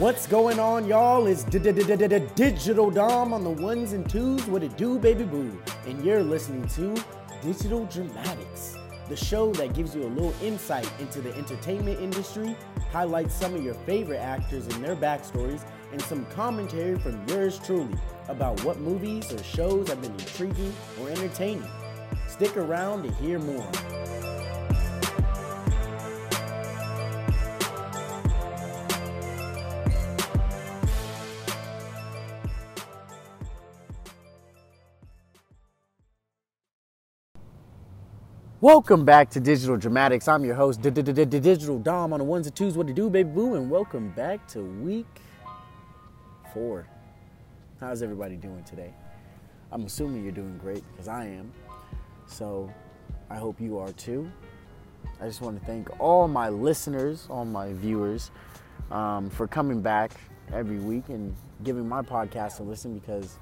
What's going on, y'all? It's Digital Dom on the ones and twos. What it do, baby boo? And you're listening to Digital Dramatics, the show that gives you a little insight into the entertainment industry, highlights some of your favorite actors and their backstories, and some commentary from yours truly about what movies or shows have been intriguing or entertaining. Stick around to hear more. Welcome back to Digital Dramatics. I'm your host, Digital Dom on the ones and twos. What to do, baby boo? And welcome back to week four. How's everybody doing today? I'm assuming you're doing great because I am. So I hope you are too. I just want to thank all my listeners, all my viewers, um, for coming back every week and giving my podcast a listen because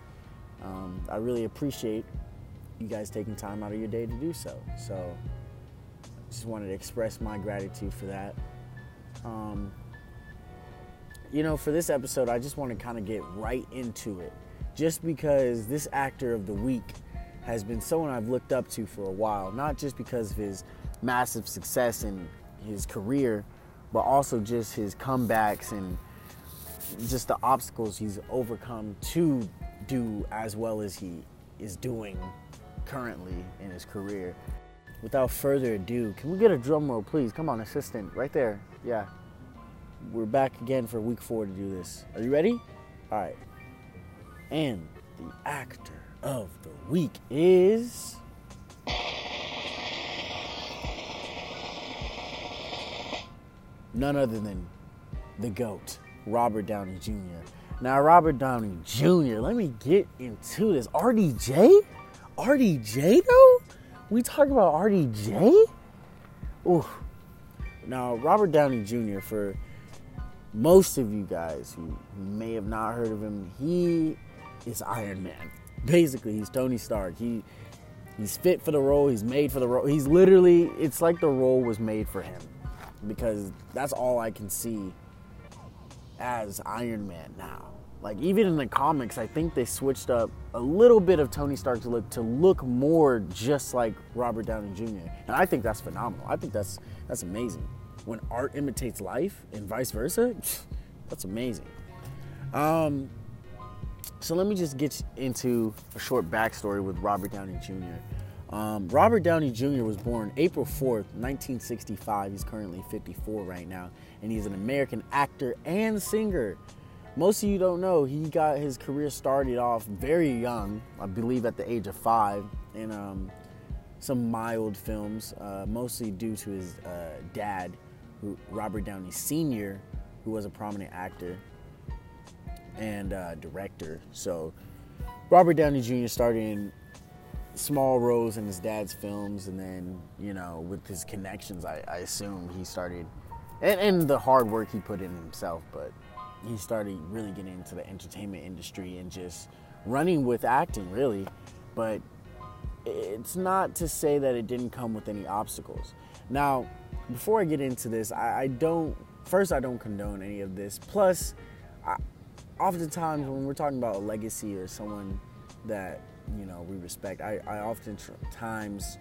um, I really appreciate you guys taking time out of your day to do so. So I just wanted to express my gratitude for that. Um, you know, for this episode, I just want to kind of get right into it. Just because this actor of the week has been someone I've looked up to for a while, not just because of his massive success in his career, but also just his comebacks and just the obstacles he's overcome to do as well as he is doing currently in his career. Without further ado, can we get a drum roll, please? Come on, assistant, right there. Yeah. We're back again for week four to do this. Are you ready? All right. And the actor of the week is. None other than the GOAT, Robert Downey Jr. Now, Robert Downey Jr., let me get into this. RDJ? RDJ though? We talk about RDJ? Ooh. Now, Robert Downey Jr., for most of you guys who may have not heard of him, he is Iron Man. Basically, he's Tony Stark. He he's fit for the role, he's made for the role. He's literally it's like the role was made for him because that's all I can see as Iron Man now. Like even in the comics, I think they switched up a little bit of Tony Stark's look to look more just like Robert Downey Jr. And I think that's phenomenal. I think that's that's amazing. When art imitates life and vice versa, that's amazing. Um, so let me just get into a short backstory with Robert Downey Jr. Um, Robert Downey Jr. was born April 4th, 1965. He's currently 54 right now, and he's an American actor and singer most of you don't know he got his career started off very young. I believe at the age of five in um, some mild films uh, mostly due to his uh, dad who, robert downey sr who was a prominent actor and uh, director. So robert downey jr started in small roles in his dad's films and then you know with his connections i, I assume he started and, and the hard work he put in himself but he started really getting into the entertainment industry and just running with acting, really. But it's not to say that it didn't come with any obstacles. Now, before I get into this, I, I don't, first, I don't condone any of this. Plus, I, oftentimes when we're talking about a legacy or someone that, you know, we respect, I, I oftentimes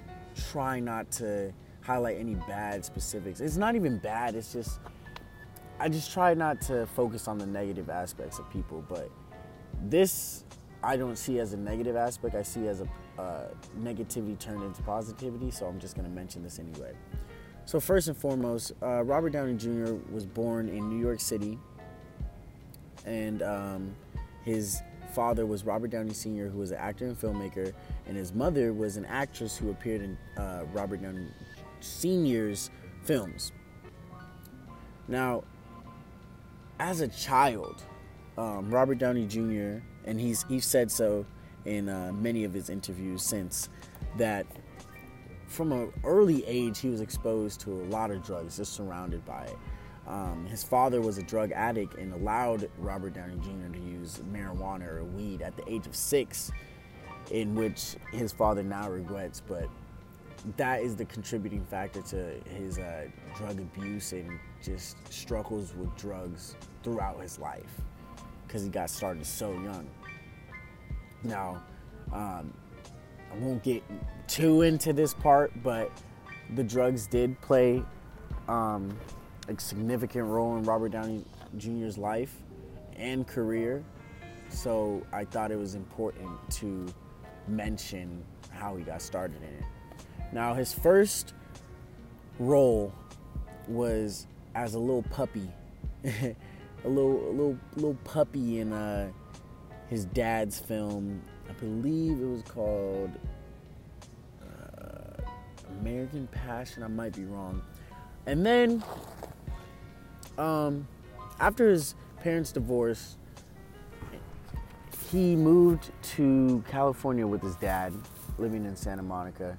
try not to highlight any bad specifics. It's not even bad, it's just, I just try not to focus on the negative aspects of people, but this I don't see as a negative aspect. I see as a uh, negativity turned into positivity. So I'm just going to mention this anyway. So first and foremost, uh, Robert Downey Jr. was born in New York City, and um, his father was Robert Downey Sr., who was an actor and filmmaker, and his mother was an actress who appeared in uh, Robert Downey Sr.'s films. Now, as a child, um, Robert Downey Jr. and he's he's said so in uh, many of his interviews since that from an early age he was exposed to a lot of drugs, just surrounded by it. Um, his father was a drug addict and allowed Robert Downey Jr. to use marijuana or weed at the age of six, in which his father now regrets. But that is the contributing factor to his uh, drug abuse and just struggles with drugs throughout his life because he got started so young. Now, um, I won't get too into this part, but the drugs did play um, a significant role in Robert Downey Jr.'s life and career. So I thought it was important to mention how he got started in it. Now, his first role was as a little puppy, a little, a little, little puppy in uh, his dad's film. I believe it was called uh, American Passion. I might be wrong. And then, um, after his parents' divorce, he moved to California with his dad, living in Santa Monica,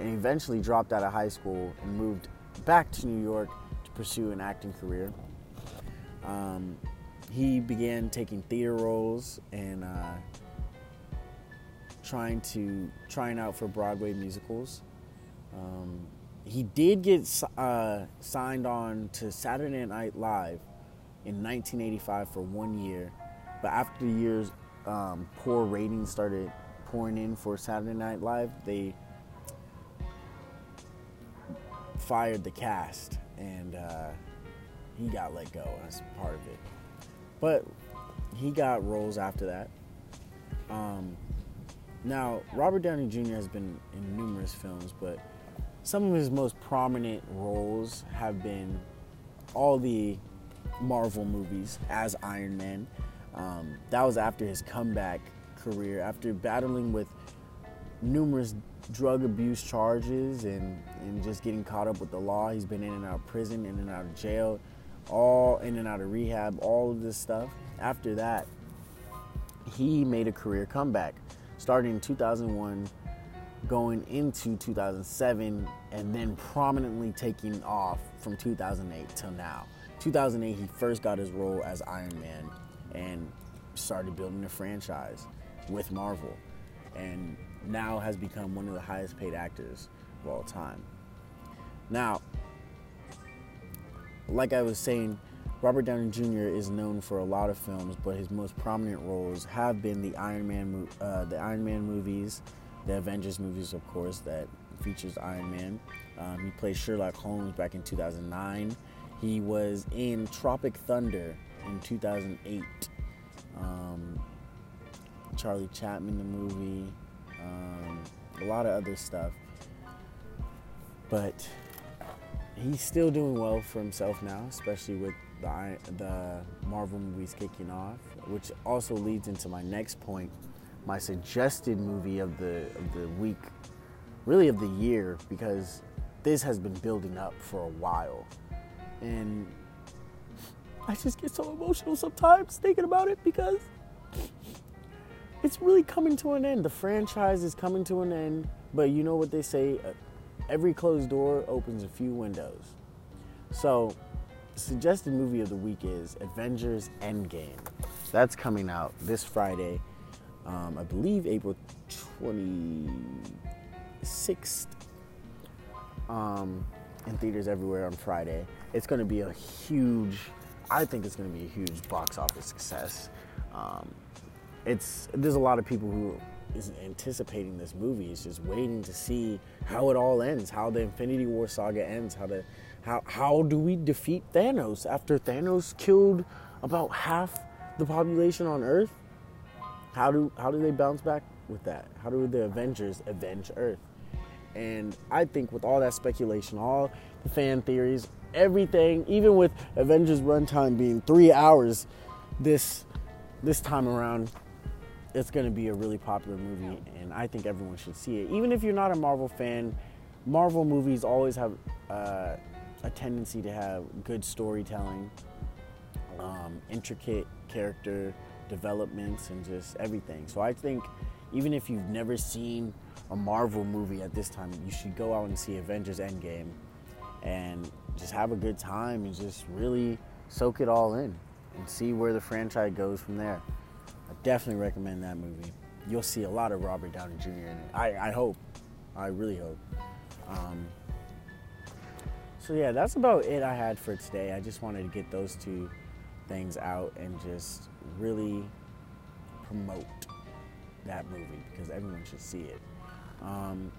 and eventually dropped out of high school and moved back to New York to pursue an acting career. Um, he began taking theater roles and uh, trying to trying out for Broadway musicals. Um, he did get uh, signed on to Saturday Night Live in 1985 for one year, but after the year's um, poor ratings started pouring in for Saturday Night Live, they fired the cast and uh, he got let go as part of it. But he got roles after that. Um, now, Robert Downey Jr. has been in numerous films, but some of his most prominent roles have been all the Marvel movies as Iron Man. Um, that was after his comeback career, after battling with numerous drug abuse charges and, and just getting caught up with the law. He's been in and out of prison, in and out of jail, all in and out of rehab, all of this stuff. After that, he made a career comeback, starting in 2001, going into 2007, and then prominently taking off from 2008 till now. 2008, he first got his role as Iron Man and started building a franchise with Marvel. And now has become one of the highest paid actors of all time. Now, like I was saying, Robert Downey Jr. is known for a lot of films, but his most prominent roles have been the Iron Man, uh, the Iron Man movies, the Avengers movies, of course, that features Iron Man. Um, he played Sherlock Holmes back in 2009. He was in Tropic Thunder in 2008. Um, Charlie Chaplin, the movie um, a lot of other stuff. But he's still doing well for himself now, especially with the the Marvel movies kicking off, which also leads into my next point, my suggested movie of the of the week, really of the year, because this has been building up for a while, and I just get so emotional sometimes thinking about it because it's really coming to an end. The franchise is coming to an end, but you know what they say uh, every closed door opens a few windows. So, suggested movie of the week is Avengers Endgame. That's coming out this Friday, um, I believe April 26th, um, in theaters everywhere on Friday. It's going to be a huge, I think it's going to be a huge box office success. Um, it's there's a lot of people who is anticipating this movie. It's just waiting to see how it all ends, how the Infinity War saga ends, how the how how do we defeat Thanos after Thanos killed about half the population on Earth? How do how do they bounce back with that? How do the Avengers avenge Earth? And I think with all that speculation, all the fan theories, everything, even with Avengers runtime being three hours, this this time around, it's going to be a really popular movie, and I think everyone should see it. Even if you're not a Marvel fan, Marvel movies always have uh, a tendency to have good storytelling, um, intricate character developments, and just everything. So I think even if you've never seen a Marvel movie at this time, you should go out and see Avengers Endgame and just have a good time and just really soak it all in and see where the franchise goes from there. I definitely recommend that movie. You'll see a lot of Robert Downey Jr. in it. I, I hope. I really hope. Um, so yeah, that's about it I had for today. I just wanted to get those two things out and just really promote that movie because everyone should see it. Um,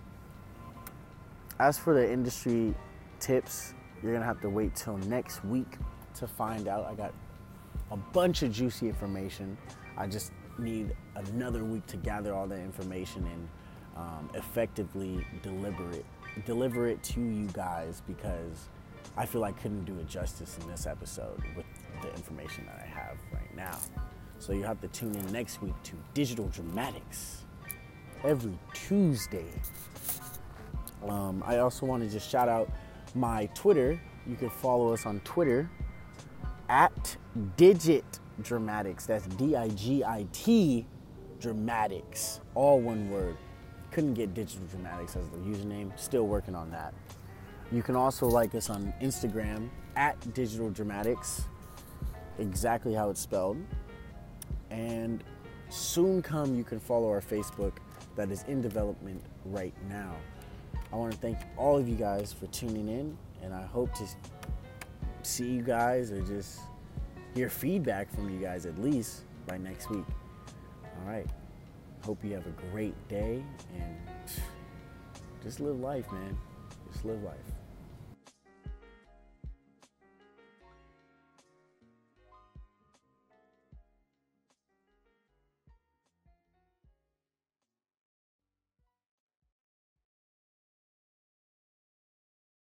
as for the industry tips, you're gonna have to wait till next week to find out. I got a bunch of juicy information. I just need another week to gather all that information and um, effectively deliver it, deliver it to you guys because I feel I couldn't do it justice in this episode with the information that I have right now. So you have to tune in next week to Digital Dramatics every Tuesday. Um, I also want to just shout out my Twitter. You can follow us on Twitter at Digit Dramatics. That's D I G I T Dramatics. All one word. Couldn't get Digital Dramatics as the username. Still working on that. You can also like us on Instagram at Digital Dramatics, exactly how it's spelled. And soon come, you can follow our Facebook that is in development right now. I want to thank all of you guys for tuning in, and I hope to see you guys or just hear feedback from you guys at least by next week. All right. Hope you have a great day and just live life, man. Just live life.